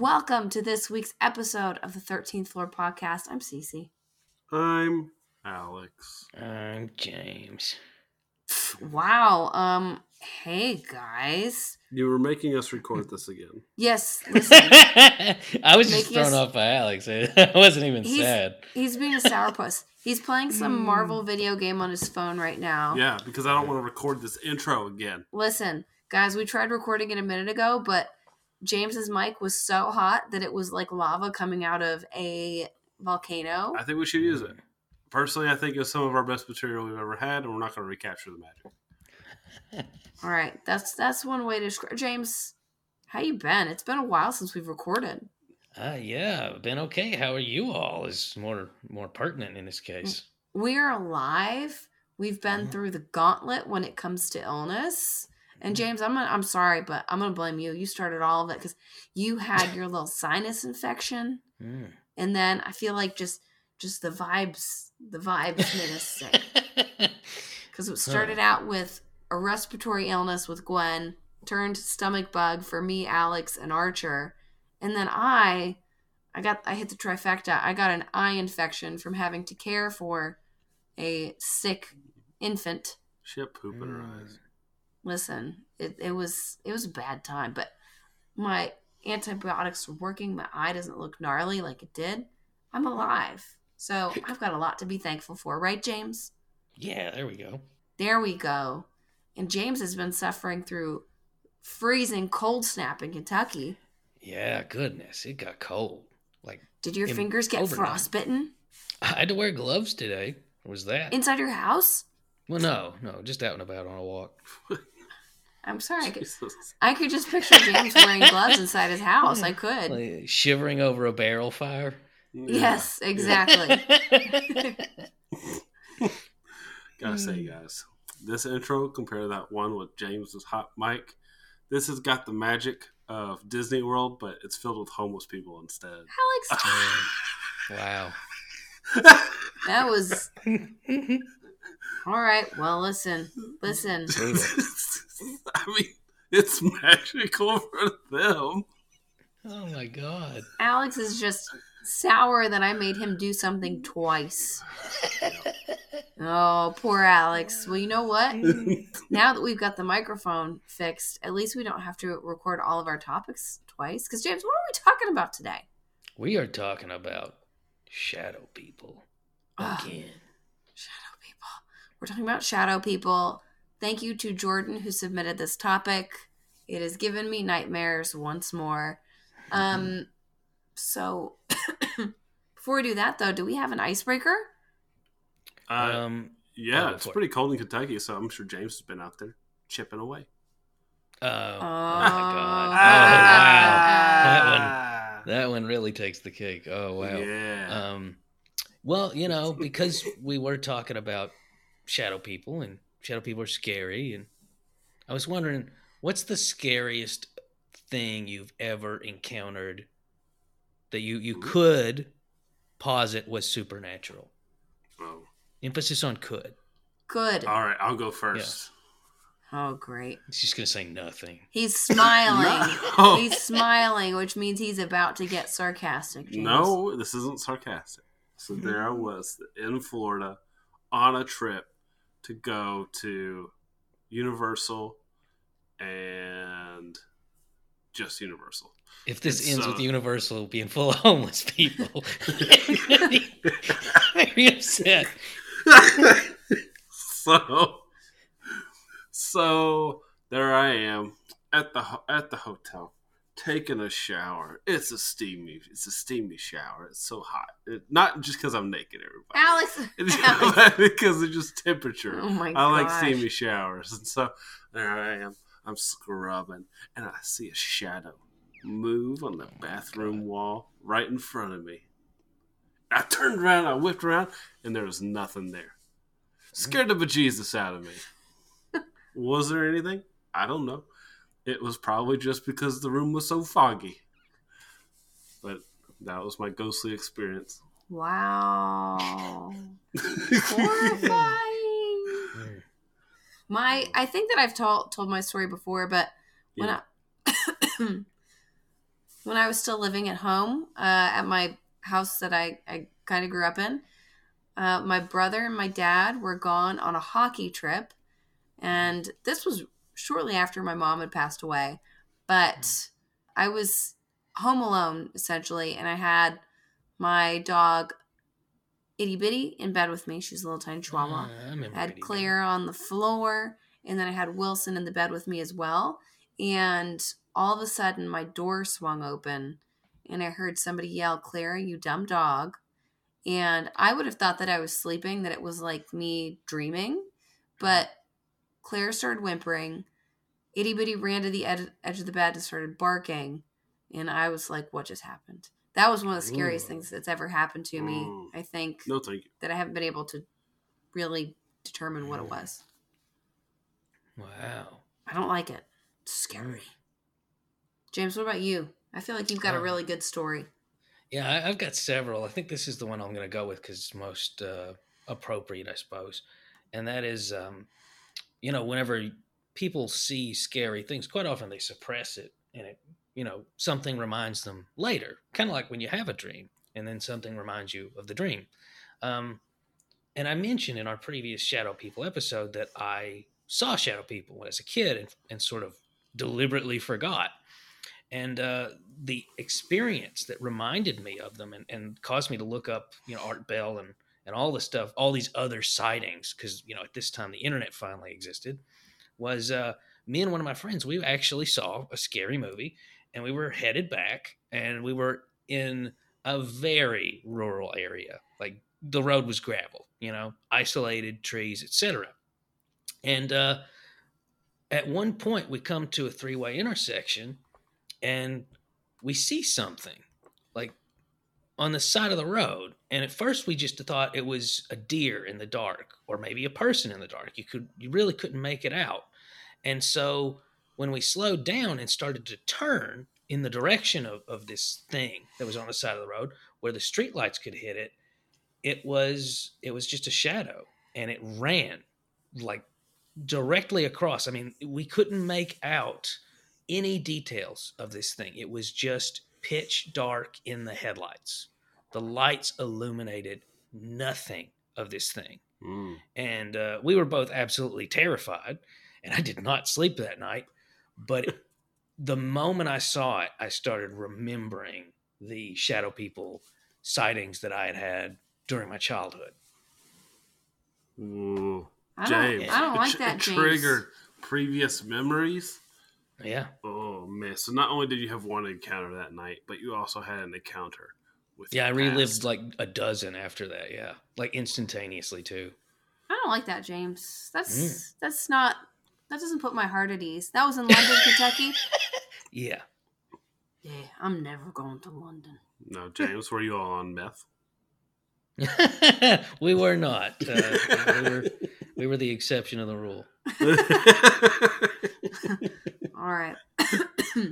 Welcome to this week's episode of the 13th Floor Podcast. I'm Cece. I'm Alex. I'm James. Wow. Um, hey guys. You were making us record this again. Yes, listen. I was just thrown us- off by Alex. I wasn't even He's- sad. He's being a sourpuss. He's playing some Mm. Marvel video game on his phone right now. Yeah, because I don't want to record this intro again. Listen, guys, we tried recording it a minute ago, but James's mic was so hot that it was like lava coming out of a volcano. I think we should use it. Personally, I think it's some of our best material we've ever had, and we're not going to recapture the magic. All right, that's that's one way to describe. James, how you been? It's been a while since we've recorded. Uh, yeah, been okay. How are you all? Is more more pertinent in this case. We're alive. We've been Mhm. through the gauntlet when it comes to illness. And James, I'm gonna, I'm sorry, but I'm gonna blame you. You started all of it because you had your little sinus infection, Mm. and then I feel like just just the vibes, the vibes made us sick. Because it started out with a respiratory illness with Gwen, turned stomach bug for me, Alex, and Archer, and then I, I got I hit the trifecta. I got an eye infection from having to care for a sick infant. She had poop in her Mm. eyes. Listen, it, it was it was a bad time, but my antibiotics are working. My eye doesn't look gnarly like it did. I'm alive, so I've got a lot to be thankful for, right, James? yeah, there we go. There we go. And James has been suffering through freezing cold snap in Kentucky. Yeah, goodness, it got cold. Like Did your fingers get overnight. frostbitten I had to wear gloves today. Was that? inside your house? well, no, no, just out and about on a walk. I'm sorry. I could, Jesus. I could just picture James wearing gloves inside his house. I could. Like, shivering over a barrel fire. Yeah. Yes, exactly. Gotta say, hmm. guys, this intro compared to that one with James's hot mic, this has got the magic of Disney World, but it's filled with homeless people instead. Alex, wow. that was all right. Well, listen, listen. I mean, it's magical for them. Oh my god. Alex is just sour that I made him do something twice. Oh, poor Alex. Well, you know what? now that we've got the microphone fixed, at least we don't have to record all of our topics twice. Because, James, what are we talking about today? We are talking about shadow people Ugh. again. Shadow people. We're talking about shadow people. Thank you to Jordan who submitted this topic. It has given me nightmares once more. Um, so before we do that, though, do we have an icebreaker? Uh, um, yeah, oh, it's for- pretty cold in Kentucky, so I'm sure James has been out there chipping away. oh, oh my god. Ah. Oh wow. That one really takes the cake. Oh wow. Yeah. Um, well, you know, because we were talking about shadow people and shadow people are scary, and I was wondering, what's the scariest thing you've ever encountered that you you could posit was supernatural? oh. Emphasis on could. Good. All right, I'll go first. Oh, great. He's just gonna say nothing. He's smiling. No. He's smiling, which means he's about to get sarcastic. James. No, this isn't sarcastic. So there I was in Florida on a trip to go to Universal and just Universal. If this It's, ends uh, with Universal being full of homeless people, I'm very upset. so so there I am at the at the hotel taking a shower. It's a steamy it's a steamy shower. It's so hot. It, not just because I'm naked, everybody. Alex. It's Alex. because it's just temperature. Oh my I like steamy showers, and so there I am. I'm scrubbing, and I see a shadow move on the bathroom wall right in front of me. I turned around, I whipped around, and there was nothing there. Scared the bejesus out of me. was there anything? I don't know. It was probably just because the room was so foggy. But that was my ghostly experience. Wow. Horrifying. My, I think that I've told told my story before, but when Yeah. I when I was still living at home uh, at my house that I, I kind of grew up in. Uh, my brother and my dad were gone on a hockey trip, and this was shortly after my mom had passed away. But I was home alone essentially, and I had my dog Itty Bitty in bed with me. She's a little tiny chihuahua. Uh, I I had Claire on the floor, and then I had Wilson in the bed with me as well. And all of a sudden, my door swung open, and I heard somebody yell, Claire, you dumb dog. And I would have thought that I was sleeping, that it was like me dreaming. But Claire started whimpering. Itty Bitty ran to the ed- edge of the bed and started barking. And I was like, what just happened? That was one of the scariest Ooh. things that's ever happened to me. Mm. I think No, thank you. that I haven't been able to really determine what it was. Wow. I don't like it. It's scary. James, what about you? I feel like you've got a Uh, really good story. Yeah, I've got several. I think this is the one I'm going to go with because it's most uh, appropriate, I suppose. And that is, um, you know, whenever people see scary things, quite often they suppress it, and it, you know, something reminds them later. Kind of like when you have a dream, and then something reminds you of the dream. Um, and I mentioned in our previous Shadow People episode that I saw Shadow People as a kid and, and sort of deliberately forgot and uh, the experience that reminded me of them and, and caused me to look up, you know, Art Bell and and all the stuff, all these other sightings, because you know at this time the internet finally existed, was uh, me and one of my friends. We actually saw a scary movie, and we were headed back, and we were in a very rural area, like the road was gravel, you know, isolated trees, etc. And uh, at one point, we come to a three way intersection and we see something like on the side of the road and at first we just thought it was a deer in the dark or maybe a person in the dark you could you really couldn't make it out and so when we slowed down and started to turn in the direction of, of this thing that was on the side of the road where the streetlights could hit it it was it was just a shadow and it ran like directly across i mean we couldn't make out any details of this thing. It was just pitch dark in the headlights. The lights illuminated nothing of this thing. Mm. And uh, we were both absolutely terrified. And I did not sleep that night. But the moment I saw it, I started remembering the shadow people sightings that I had had during my childhood. Ooh. I don't, James. I don't like tr- that, it James. triggered previous memories. Yeah. Oh man! So not only did you have one encounter that night, but you also had an encounter with. Yeah, I relived past. like a dozen after that. Yeah. Like instantaneously, too. I don't like that, James. That's Mm. that's not that doesn't put my heart at ease. That was in London, Kentucky. Yeah. Yeah, I'm never going to London. No, James, were you all on meth? we were not. Uh, we were we were the exception of the rule. All right.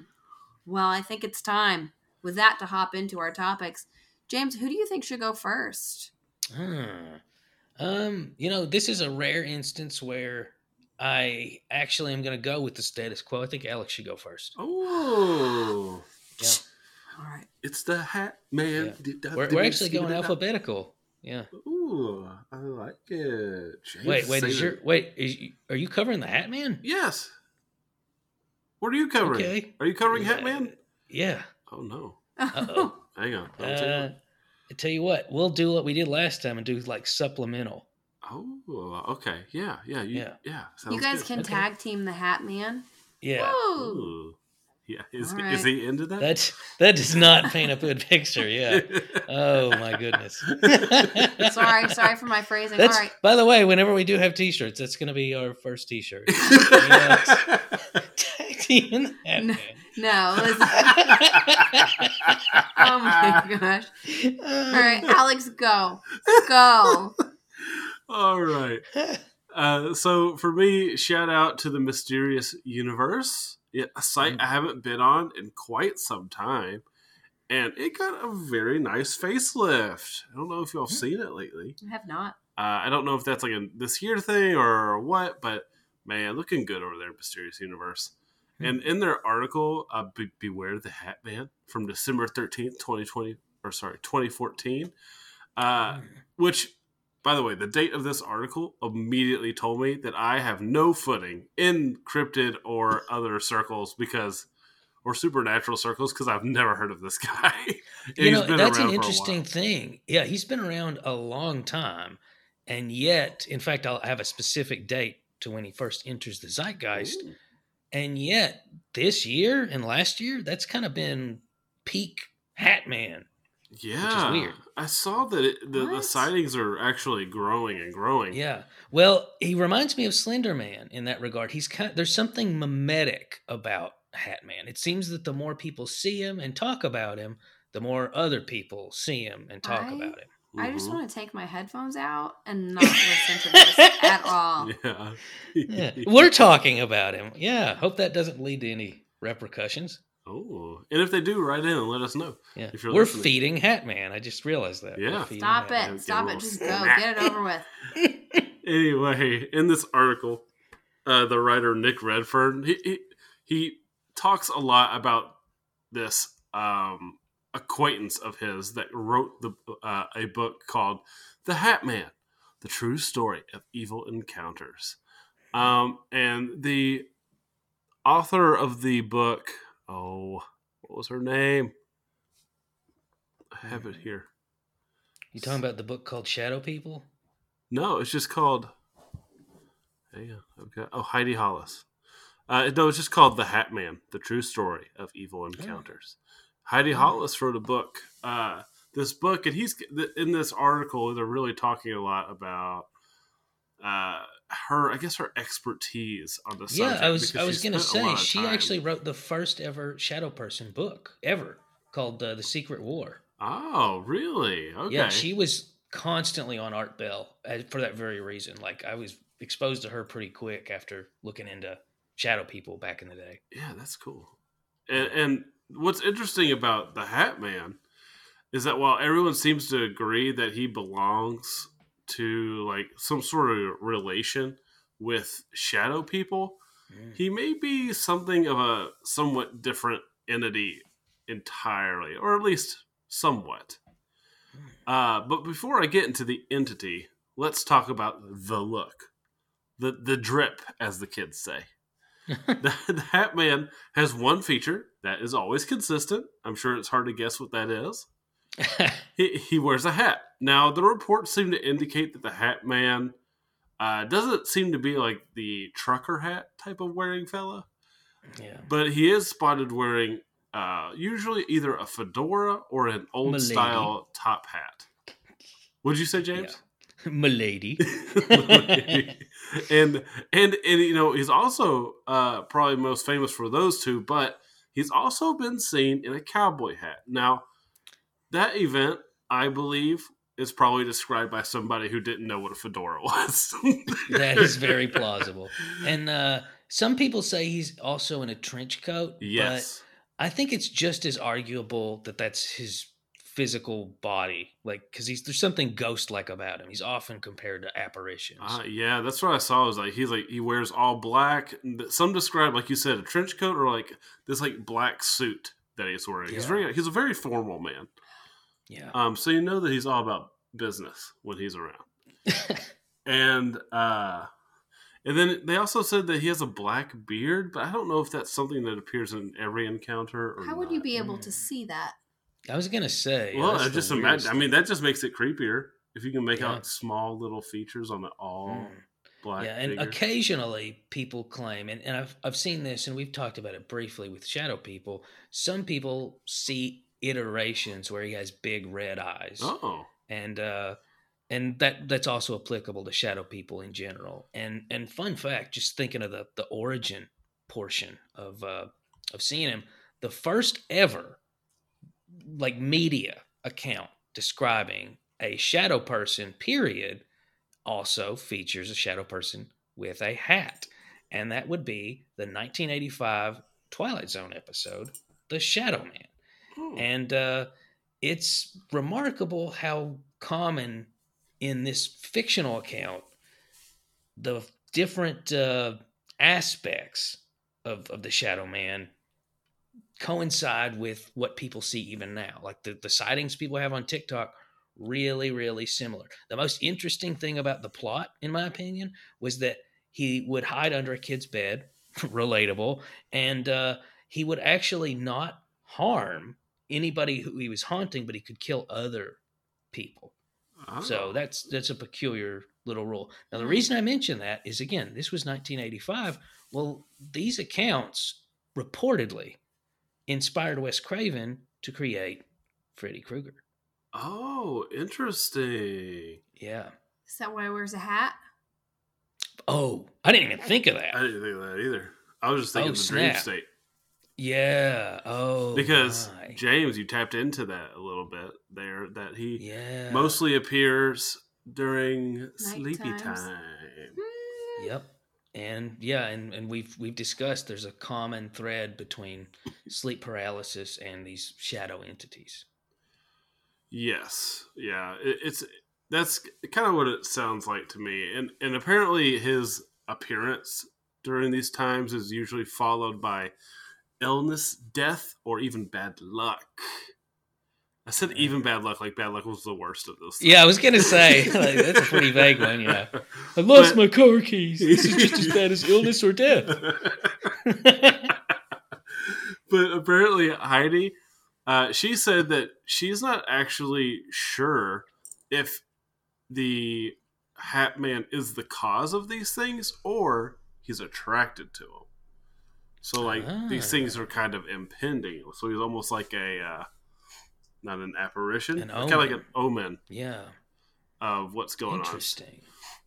well, I think it's time with that to hop into our topics. James, who do you think should go first? Hmm. Um, you know, this is a rare instance where I actually am going to go with the status quo. I think Alex should go first. oh, Yeah, All right. it's the Hat Man. Yeah. Did- did- we're, did we're actually going that? alphabetical. Yeah. Ooh, I like it. James Wait, wait. Is your wait? Is are you covering the Hat Man? Yes. What are you covering? Okay. Are you covering Hat Man? Yeah. Oh no! Uh-oh. Hang on. I'll tell Uh. I tell you what, we'll do what we did last time and do like supplemental. Oh, okay. Yeah, yeah, you, Yeah. yeah. you guys good. can Okay. tag team the Hat Man. Yeah. Woo! Ooh. Yeah. Is, All is he into that? That's that does not paint a good picture. Yeah. Oh my goodness. Sorry, sorry for my phrasing. That's All right. by the way, whenever we do have T-shirts, that's going to be our first T-shirt. Yes. Tag team the Hat No. Man. No. Listen. oh my gosh. All right, Alex, go. Go. All right. Uh, so for me, shout out to the Mysterious Universe, yeah, a site Mm. I haven't been on in quite some time, and it got a very nice facelift. I don't know if y'all have Mm. seen it lately. I have not. Uh, I don't know if that's like a this year thing or what, but man, looking good over there, Mysterious Universe. And in their article, uh, Be- "Beware the Hat Man" from December thirteenth, twenty twenty, or sorry, twenty fourteen, uh, which, by the way, the date of this article immediately told me that I have no footing in cryptid or other circles because, or supernatural circles, because I've never heard of this guy. You know that's an interesting thing yeah he's been around a long time and yet in fact i'll have a specific date to when he first enters the zeitgeist Ooh. and yet this year and last year that's kind of been peak hat man Yeah, weird. I saw that it, the, the sightings are actually growing and growing. yeah well he reminds me of slender man in that regard he's kind there's something mimetic about hat man it seems that the more people see him and talk about him the more other people see him and talk I- about him I just Mhm. want to take my headphones out and not listen to this at all. Yeah. yeah we're talking about him yeah hope that doesn't lead to any repercussions oh, and if they do, write in and let us know. Yeah, If you're we're listening. feeding Hat Man. I just realized that. Yeah. Stop Hat it. Get Stop it. Just go. Get it over with. Anyway, in this article, uh, the writer Nick Redfern he, he he talks a lot about this um, acquaintance of his that wrote the uh, a book called "The Hat Man: The True Story of Evil Encounters," um, and the author of the book. Oh, what was her name? I have it here. you talking about the book called Shadow People? No, it's just called. Hang on, I've got. Oh, Heidi Hollis. Uh, no, it's just called The Hat Man: The True Story of Evil Encounters. Heidi Hollis wrote a book. Uh, this book, and he's in this article. They're really talking a lot about uh, her. I guess her expertise on the Yeah. I was I was a lot say she time- actually wrote the first ever Shadow Person book ever called uh, The Secret War. Oh, really? Okay. Yeah, she was constantly on Art Bell uh, for that very reason. Like I was exposed to her pretty quick after looking into Shadow People back in the day. Yeah, that's cool. And, and what's interesting about the Hat Man is that while everyone seems to agree that he belongs to like some sort of relation with shadow people, Mm. he may be something of a somewhat different entity entirely, or at least somewhat. Uh, but before I get into the entity, let's talk about the look, the the drip, as the kids say. the, the Hat Man has one feature that is always consistent. I'm sure it's hard to guess what that is. He, he wears a hat. Now, the reports seem to indicate that the Hat Man uh, doesn't seem to be like the trucker hat type of wearing fella, yeah. but he is spotted wearing uh, usually either a fedora or an old Milady. style top hat. What'd you say, James? Milady. and and and you know he's also uh, probably most famous for those two, but he's also been seen in a cowboy hat. Now, that event, I believe, is probably described by somebody who didn't know what a fedora was. that is very plausible. And uh, some people say he's also in a trench coat. yes. But I think it's just as arguable that that's his physical body. Like, because he's there's something ghost like about him. He's often compared to apparitions. Uh, yeah, that's what I saw. Was like he's like he wears all black. Some describe, like you said, a trench coat or like this like black suit that he's wearing. He's Yeah. very he's a very formal man. Yeah. Um, so you know that he's all about business when he's around. and uh, and then they also said that he has a black beard, but I don't know if that's something that appears in every encounter. Or How would you be able to see that? I was gonna say. Well, I just weirdest imagine. I mean, that just makes it creepier if you can make Yeah. out small little features on the all Mm. black. yeah, and figure. occasionally people claim, and, and I've I've seen this, and we've talked about it briefly with shadow people. Some people see iterations where he has big red eyes, Oh, and uh, and that that's also applicable to shadow people in general. And and fun fact, just thinking of the the origin portion of uh, of seeing him, the first ever like media account describing a shadow person period also features a shadow person with a hat. And that would be the 1985 twilight zone episode the shadow man Hmm. and uh, it's remarkable how common in this fictional account the different uh, aspects of of the Shadow Man coincide with what people see even now. Like the the sightings people have on TikTok, really really similar. The most interesting thing about the plot, in my opinion, was that he would hide under a kid's bed, relatable, and uh, he would actually not harm anybody who he was haunting, but he could kill other people. So Oh. that's that's a peculiar little rule. Now the Hmm. reason I mention that is again, this was 1985. Well, these accounts reportedly inspired Wes Craven to create Freddy Krueger. Oh, interesting. Yeah. Is that why he wears a hat? Oh, I didn't even think of that. I didn't think of that either. I was just thinking Oh, the dream state. Yeah. Oh. Because my. James, you tapped into that a little bit there. That he yeah. mostly appears during sleepy times. time. Hmm. Yep. And yeah, and, and we've we've discussed there's a common thread between sleep paralysis and these shadow entities. Yes, yeah, it, it's that's kind of what it sounds like to me. And and apparently his appearance during these times is usually followed by illness, death, or even bad luck. I said even bad luck, like bad luck was the worst of those. Yeah, I was gonna say like, that's a pretty vague one. Yeah, I lost But- my car keys. This is just as bad as illness or death. but apparently Heidi, uh, she said that she's not actually sure if the Hat Man is the cause of these things or he's attracted to them. So like these Ah. things are kind of impending. So he's almost like a uh, not an apparition, An kind of like an omen yeah, of what's going on. interesting.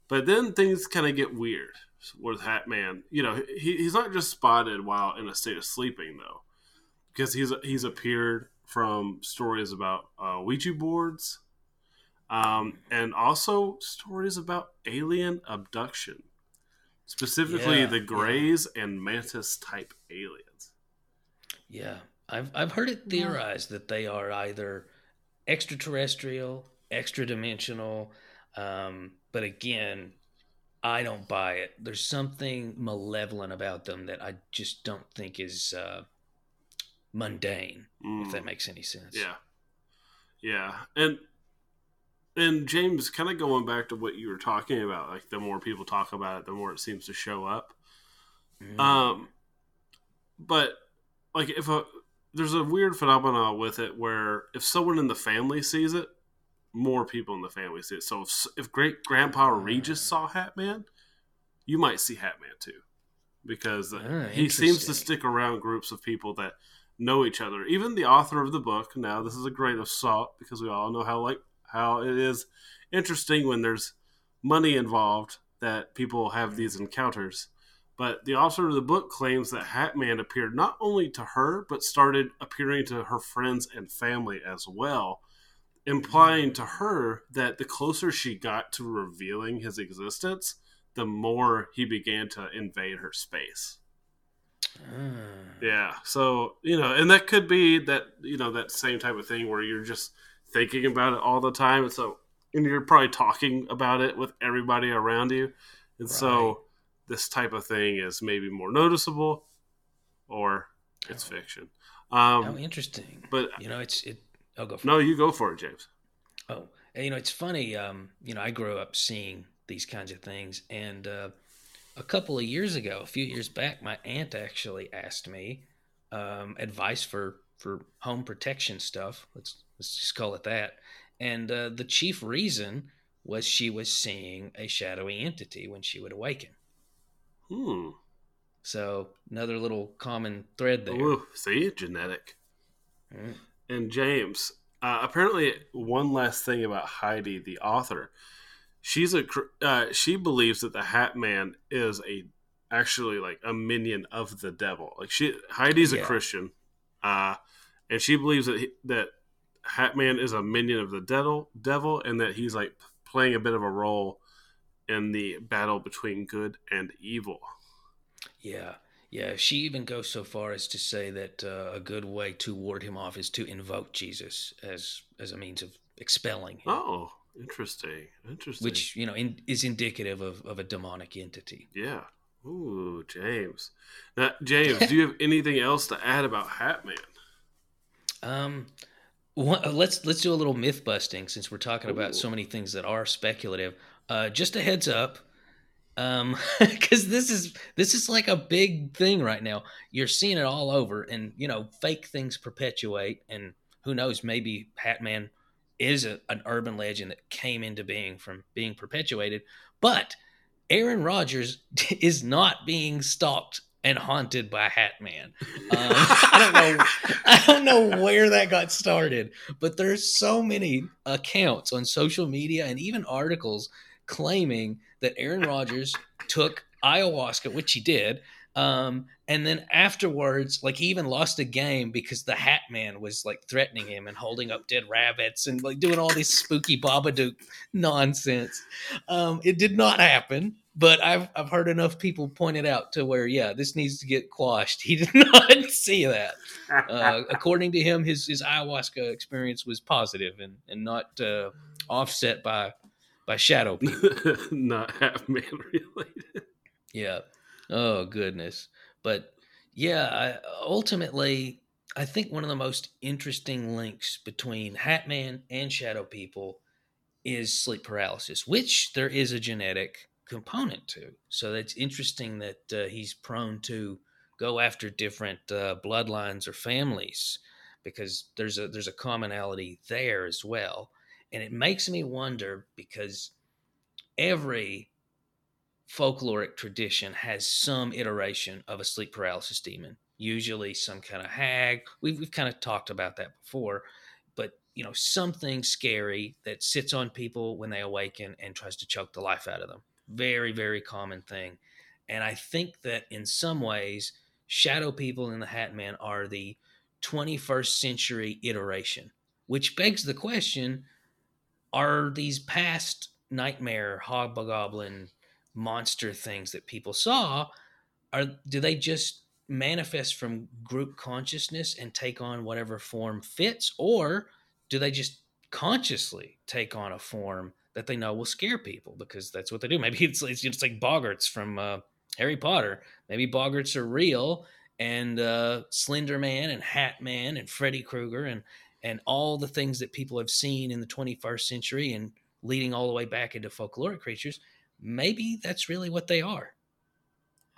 But then things kind of get weird with Hat Man. You know, he, he's not just spotted while in a state of sleeping though, because he's he's appeared from stories about uh, Ouija boards, um, and also stories about alien abduction, specifically Yeah, the yeah. Greys and Mantis type aliens. Yeah, I've I've heard it theorized that they are either extraterrestrial, extra dimensional, um, but again, I don't buy it. There's something malevolent about them that I just don't think is uh, mundane. If that Mm. makes any sense. Yeah, yeah, and and James, kind of going back to what you were talking about, like the more people talk about it, the more it seems to show up. Mm. Um, but like if a there's a weird phenomenon with it where if someone in the family sees it, more people in the family see it. So if, if great grandpa Regis saw Hat Man, you might see Hat Man too, because Ah, he seems to stick around groups of people that know each other. Even the author of the book. Now this is a grain of salt because we all know how like how it is interesting when there's money involved that people have these encounters. But the author of the book claims that Hat Man appeared not only to her, but started appearing to her friends and family as well, implying to her that the closer she got to revealing his existence, the more he began to invade her space. Ah. Yeah. So, you know, and that could be that, you know, that same type of thing where you're just thinking about it all the time. And so, and you're probably talking about it with everybody around you. And Right. so, this type of thing is maybe more noticeable or it's fiction. How Um, interesting. but You know, it's it. I'll go for no, you go for it, James. Oh, and, you know, it's funny. Um, you know, I grew up seeing these kinds of things, and uh, a couple of years ago, a few years back, my aunt actually asked me um, advice for for home protection stuff. Let's let's just call it that. And uh, the chief reason was she was seeing a shadowy entity when she would awaken. Hmm. So another little common thread there. Ooh, see, genetic. Mm. And James, uh, apparently, one last thing about Heidi, the author, she's a uh, she believes that the Hat Man is a actually like a minion of the devil. Like she, Heidi's a Yeah. Christian, uh, and she believes that he, that Hat Man is a minion of the devil, devil, and that he's like playing a bit of a role in the battle between good and evil. Yeah, yeah. She even goes so far as to say that uh, a good way to ward him off is to invoke Jesus as as a means of expelling him, Oh, interesting, interesting. which you know in, is indicative of, of a demonic entity. Yeah, Ooh, James. Now, James, do you have anything else to add about Hatman? Um, wha- let's let's do a little myth busting since we're talking Ooh. about so many things that are speculative. Uh, just a heads up, um, because this is this is like a big thing right now. You're seeing it all over, and you know, fake things perpetuate, and who knows, maybe Hatman is a, an urban legend that came into being from being perpetuated, but Aaron Rodgers is not being stalked and haunted by Hatman. Um, I don't know. I don't know where that got started, but there's so many accounts on social media and even articles claiming that Aaron Rodgers took ayahuasca, which he did, um, and then afterwards, like he even lost a game because the Hat Man was like threatening him and holding up dead rabbits and like doing all this spooky Babadook nonsense. Um, it did not happen, but I've I've heard enough people point it out to where yeah, this needs to get quashed. He did not see that. Uh, according to him, his his ayahuasca experience was positive and and not uh, offset by by shadow people. Not Hat Man related. Yeah. Oh goodness. But yeah, I, ultimately, I think one of the most interesting links between Hatman and Shadow People is sleep paralysis, which there is a genetic component to. So it's interesting that uh, he's prone to go after different uh, bloodlines or families because there's a there's a commonality there as well. And it makes me wonder because every folkloric tradition has some iteration of a sleep paralysis demon, usually some kind of hag. We've, we've kind of talked about that before, but you know, something scary that sits on people when they awaken and tries to choke the life out of them. Very, very common thing. And I think that in some ways, shadow people in the Hat Man are the 21st century iteration, which begs the question are these past nightmare hobgoblin monster things that people saw are do they just manifest from group consciousness and take on whatever form fits? Or do they just consciously take on a form that they know will scare people? Because that's what they do. Maybe it's, it's just like boggarts from uh, harry potter. Maybe boggarts are real and uh, slender man and hat man and freddy krueger and and all the things that people have seen in the 21st century and leading all the way back into folkloric creatures maybe that's really what they are.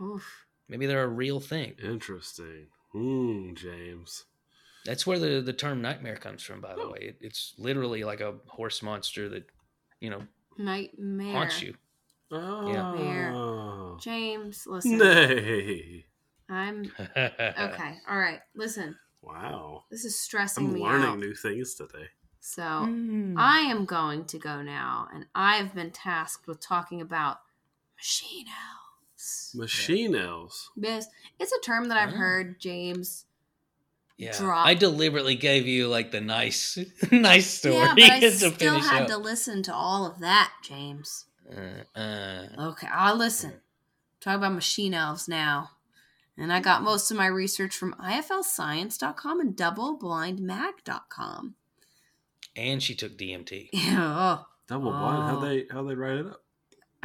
Oof. Maybe they're a real thing. Interesting. Hmm, James. That's where the, the term nightmare comes from, by the way. It, it's literally like a horse monster that, you know, Nightmare. haunts you. Oh. James, listen. Nay. I'm okay. All right. Listen. Wow. This is stressing I'm me learning new things today. So Mm. I am going to go now, and I've been tasked with talking about machine elves. Machine elves. Yes, it's a term that I've Ah. heard James. yeah. drop. I deliberately gave you like the nice, nice story Yeah, but I to still had up. to listen to all of that, James. Uh, uh, Okay, I'll listen. Talk about machine elves now. And I got most of my research from IFLscience.com and DoubleBlindMag.com. and she took DMT. oh, Double blind. How Oh. they how they write it up?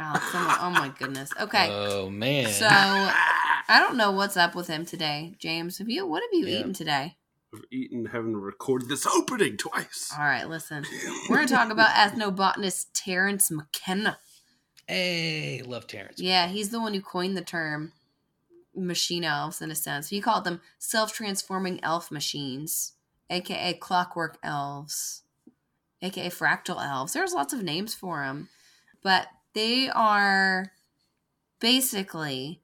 Oh my, oh my goodness. Okay, Oh man. so I don't know what's up with him today, James. Have you? What have you Yeah. eaten today? I've eaten having to record this opening twice. All right, listen. We're gonna talk about ethnobotanist Terence McKenna. hey, love Terrence. Yeah, he's the one who coined the term machine elves in a sense. He called them self-transforming elf machines, aka clockwork elves, aka fractal elves. There's lots of names for them, but they are basically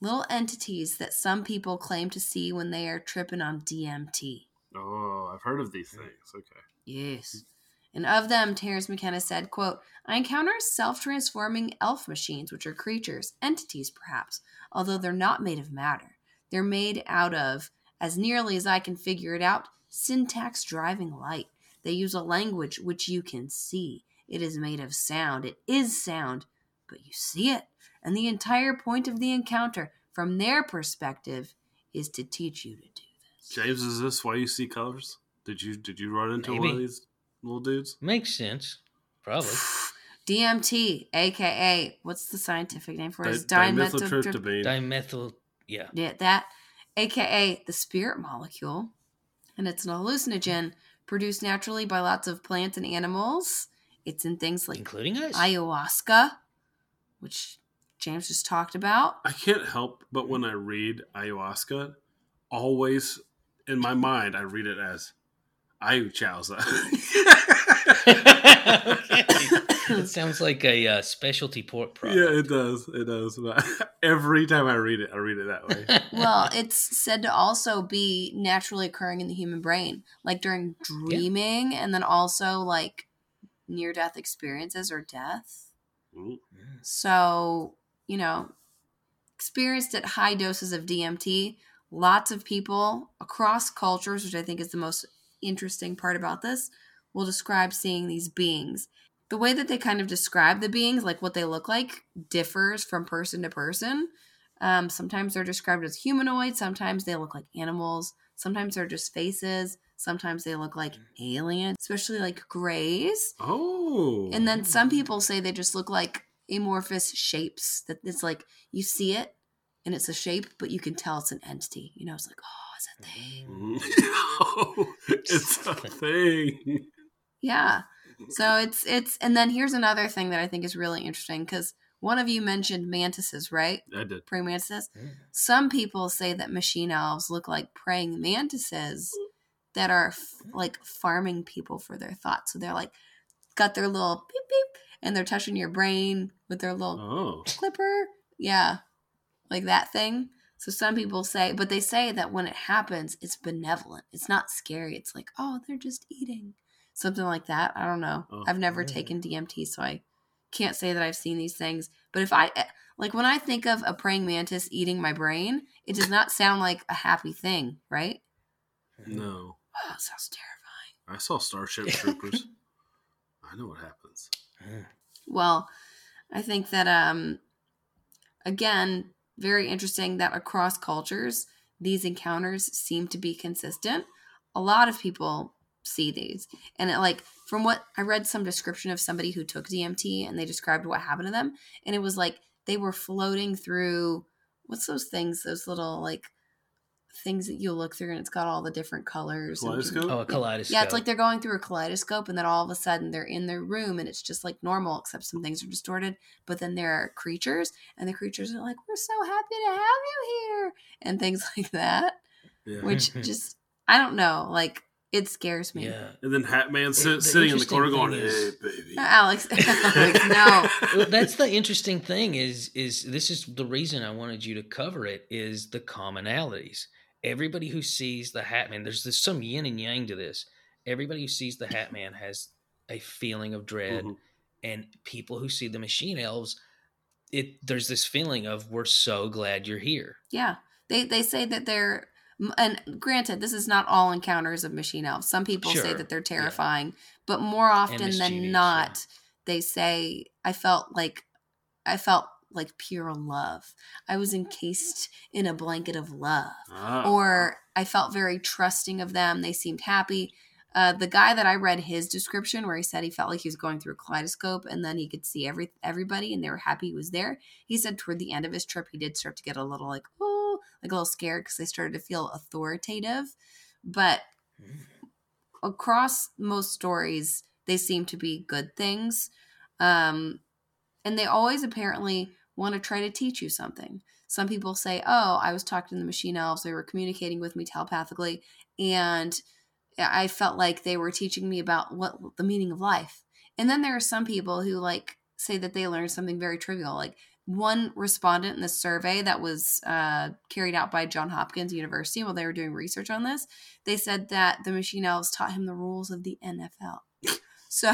little entities that some people claim to see when they are tripping on DMT. Oh, I've heard of these things. Okay. Yes. And of them, Terence McKenna said, quote, I encounter self-transforming elf machines, which are creatures, entities perhaps, although they're not made of matter. They're made out of, as nearly as I can figure it out, syntax driving light. They use a language which you can see. It is made of sound. It is sound, but you see it. And the entire point of the encounter, from their perspective, is to teach you to do this. James, is this why you see colors? Did you did you run into one of these little dudes? Makes sense. Probably. DMT, aka what's the scientific name for it? Di- It's dimethyl- dimethyltryptamine. Dimethyl. Yeah. Yeah, that, aka the spirit molecule, and it's an hallucinogen produced naturally by lots of plants and animals. It's in things like Including us. ayahuasca, which James just talked about. I can't help but when I read ayahuasca, always in my mind I read it as ayuchausa. okay. It sounds like a uh, specialty pork product. yeah, it does. It does. But every time I read it, I read it that way. Well, it's said to also be naturally occurring in the human brain, like during dreaming, and then also like near death experiences or death. Mm. So, you know, experienced at high doses of DMT, lots of people across cultures, which I think is the most interesting part about this, will describe seeing these beings. The way that they kind of describe the beings, like what they look like, differs from person to person. Um, sometimes they're described as humanoid, sometimes they look like animals, sometimes they're just faces, sometimes they look like aliens, especially like grays. Oh. And then some people say they just look like amorphous shapes. That it's like you see it and it's a shape, but you can tell it's an entity. You know, it's like, oh, it's a thing. Mm. Oh, it's a thing. Yeah. So it's it's and then here's another thing that I think is really interesting because one of you mentioned mantises, right? I did. Praying mantises. Mm. Some people say that machine elves look like praying mantises that are f- like farming people for their thoughts. So they're like got their little beep beep and they're touching your brain with their little Oh. clipper. Yeah. Like that thing. So some people say, but they say that when it happens, it's benevolent. It's not scary. It's like, oh, they're just eating. Something like that. I don't know. Oh. I've never Yeah. taken DMT, so I can't say that I've seen these things. But if I, eh, like, when I think of a praying mantis eating my brain, it does not sound like a happy thing, right? No. Oh, it sounds terrifying. I saw Starship Troopers. I know what happens. Well, I think that um again, very interesting that across cultures these encounters seem to be consistent. A lot of people see these. And it, like from what I read some description of somebody who took DMT and they described what happened to them and it was like they were floating through what's those things those little like things that you look through and it's got all the different colors and Kaleidoscope? Oh, a kaleidoscope. yeah, it's like they're going through a kaleidoscope, and then all of a sudden they're in their room, and it's just like normal, except some things are distorted. But then there are creatures, and the creatures are like, "We're so happy to have you here," and things like that. Yeah. Which just, I don't know, like it scares me. yeah. and then Hat Man the sit, sitting in the corner going, thing "Hey, baby." No, Alex, Alex, no. Well, that's the interesting thing is is this is the reason I wanted you to cover it is the commonalities. Everybody who sees the Hat Man, there's, there's some yin and yang to this. Everybody who sees the Hat Man has a feeling of dread, Mhm. and people who see the machine elves, it there's this feeling of we're so glad you're here. Yeah, they they say that they're and granted, this is not all encounters of machine elves. Some people say that they're yeah. terrifying, but more often than yeah. not, they say I felt like I felt like pure love. I was encased in a blanket of love, Ah. or I felt very trusting of them. They seemed happy. Uh, the guy that I read his description, where he said he felt like he was going through a kaleidoscope, and then he could see every everybody, and they were happy he was there. He said toward the end of his trip, he did start to get a little like oh, like a little scared because they started to feel authoritative. But across most stories, they seem to be good things, um, and they always apparently want to try to teach you something. Some people say, "Oh, I was talking to the machine elves; they were communicating with me telepathically, and I felt like they were teaching me about what the meaning of life." And then there are some people who like say that they learned something very trivial, like one respondent in the survey that was uh, carried out by John Hopkins University while they were doing research on this, they said that the machine elves taught him the rules of the NFL. So,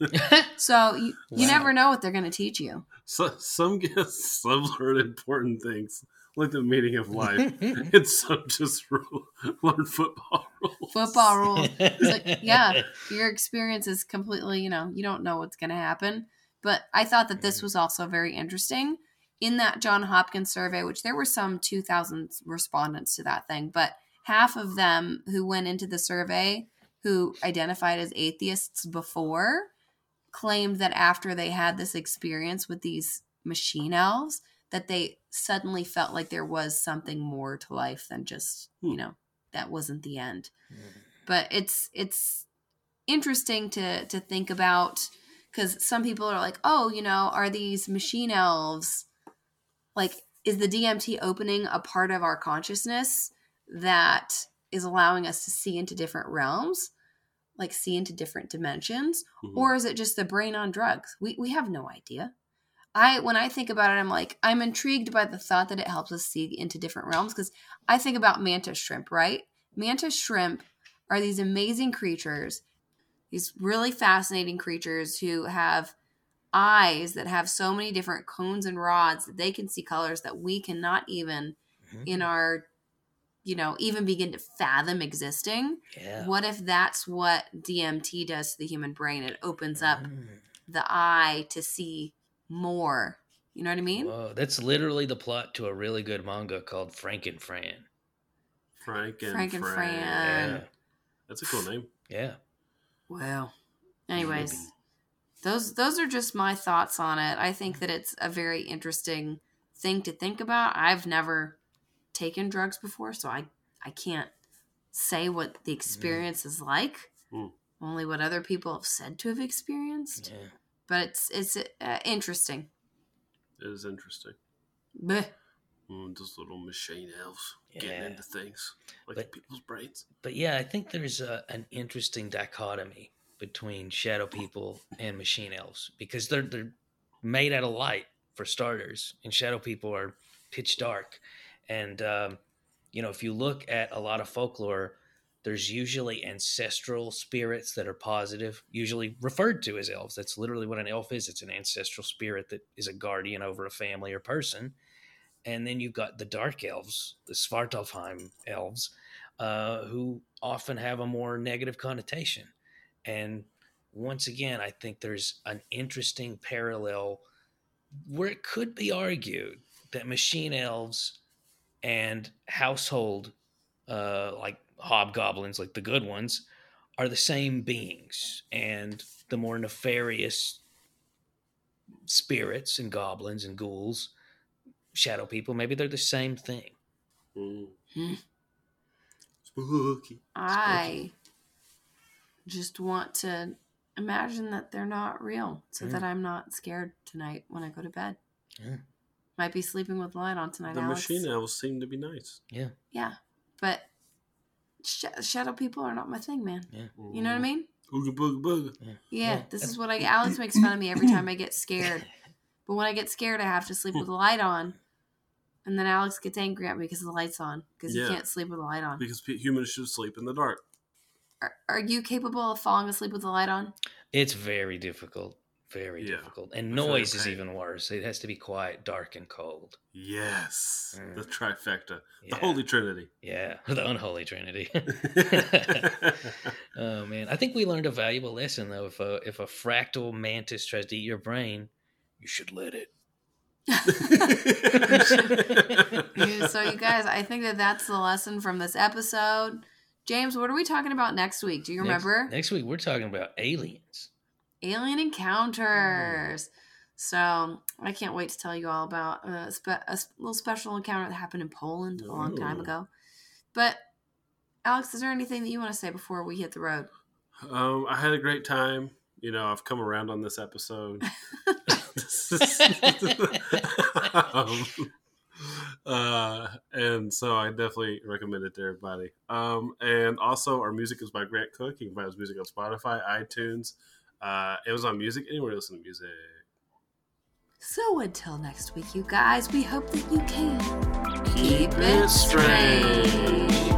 so you, you Wow. never know what they're going to teach you. So, some get some learn important things, like the meaning of life, and some just ru- learn football rules. Football rules. Like, yeah, your experience is completely, you know, you don't know what's going to happen. But I thought that this was also very interesting. In that John Hopkins survey, which there were some 2,000 respondents to that thing, but half of them who went into the survey who identified as atheists before claimed that after they had this experience with these machine elves, that they suddenly felt like there was something more to life than just, you Hmm. know, that wasn't the end. But it's it's interesting to to think about because some people are like, oh, you know, are these machine elves like is the DMT opening a part of our consciousness that is allowing us to see into different realms, like see into different dimensions, Mhm. or is it just the brain on drugs? We we have no idea. I when I think about it, I'm like I'm intrigued by the thought that it helps us see into different realms because I think about mantis shrimp, right? Mantis shrimp are these amazing creatures, these really fascinating creatures who have eyes that have so many different cones and rods that they can see colors that we cannot even Mhm. in our you know even begin to fathom existing yeah. what if that's what dmt does to the human brain it opens up Mm. the eye to see more you know what i mean Whoa, that's literally the plot to a really good manga called Franken Fran. Frank and Frank and Fran. Fran. Yeah. That's a cool name. Yeah. Wow anyways Maybe. those those are just my thoughts on it i think that it's a very interesting thing to think about i've never taken drugs before so i i can't say what the experience is like Mm. only what other people have said to have experienced Yeah. but it's it's uh, interesting It is interesting. Those little machine elves getting into things like But- people's brains. But yeah, I think there's a, an interesting dichotomy between shadow people and machine elves because they're they're made out of light for starters, and shadow people are pitch dark. And um, you know, if you look at a lot of folklore, there's usually ancestral spirits that are positive, usually referred to as elves. That's literally what an elf is. It's an ancestral spirit that is a guardian over a family or person. And then you've got the dark elves, the Svartalfheim elves, uh, who often have a more negative connotation. And once again, I think there's an interesting parallel where it could be argued that machine elves and household, uh, like hobgoblins, like the good ones, are the same beings. And the more nefarious spirits and goblins and ghouls, shadow people, maybe they're the same thing. Mm. Hmm. Spooky. I just want to imagine that they're not real so Mm. that I'm not scared tonight when I go to bed. Yeah. Might be sleeping with the light on tonight, The Alex. machine elves seem to be nice. Yeah, Yeah. but sh- shadow people are not my thing, man. Yeah. You know what I mean? Ooga booga booga. Yeah, Yeah, this is what I. Alex makes fun of me every time I get scared. But when I get scared, I have to sleep with the light on. And then Alex gets angry at me because the light's on because Yeah. he can't sleep with the light on. Because humans should sleep in the dark. Are, are you capable of falling asleep with the light on? It's very difficult. Very Yeah. difficult. And I noise your is even worse. It has to be quiet, dark, and cold. Yes. Mm. The trifecta. Yeah. The Holy Trinity. Yeah. The unholy trinity. oh man. I think we learned a valuable lesson though. If a if a fractal mantis tries to eat your brain, you should let it. So you guys, I think that that's the lesson from this episode. James, what are we talking about next week? Do you remember? Next, week we're talking about aliens. Alien encounters. So I can't wait to tell you all about a, spe- a s- little special encounter that happened in Poland a long time ago. But Alex, is there anything that you want to say before we hit the road? um, I had a great time. You know, I've come around on this episode. um, uh, and so I definitely recommend it to everybody. Um, and also, our music is by Grant Cook. You can find his music on Spotify, iTunes, uh, Amazon Music, anywhere you listen to music. So until next week, you guys, we hope that you can Keep it strange.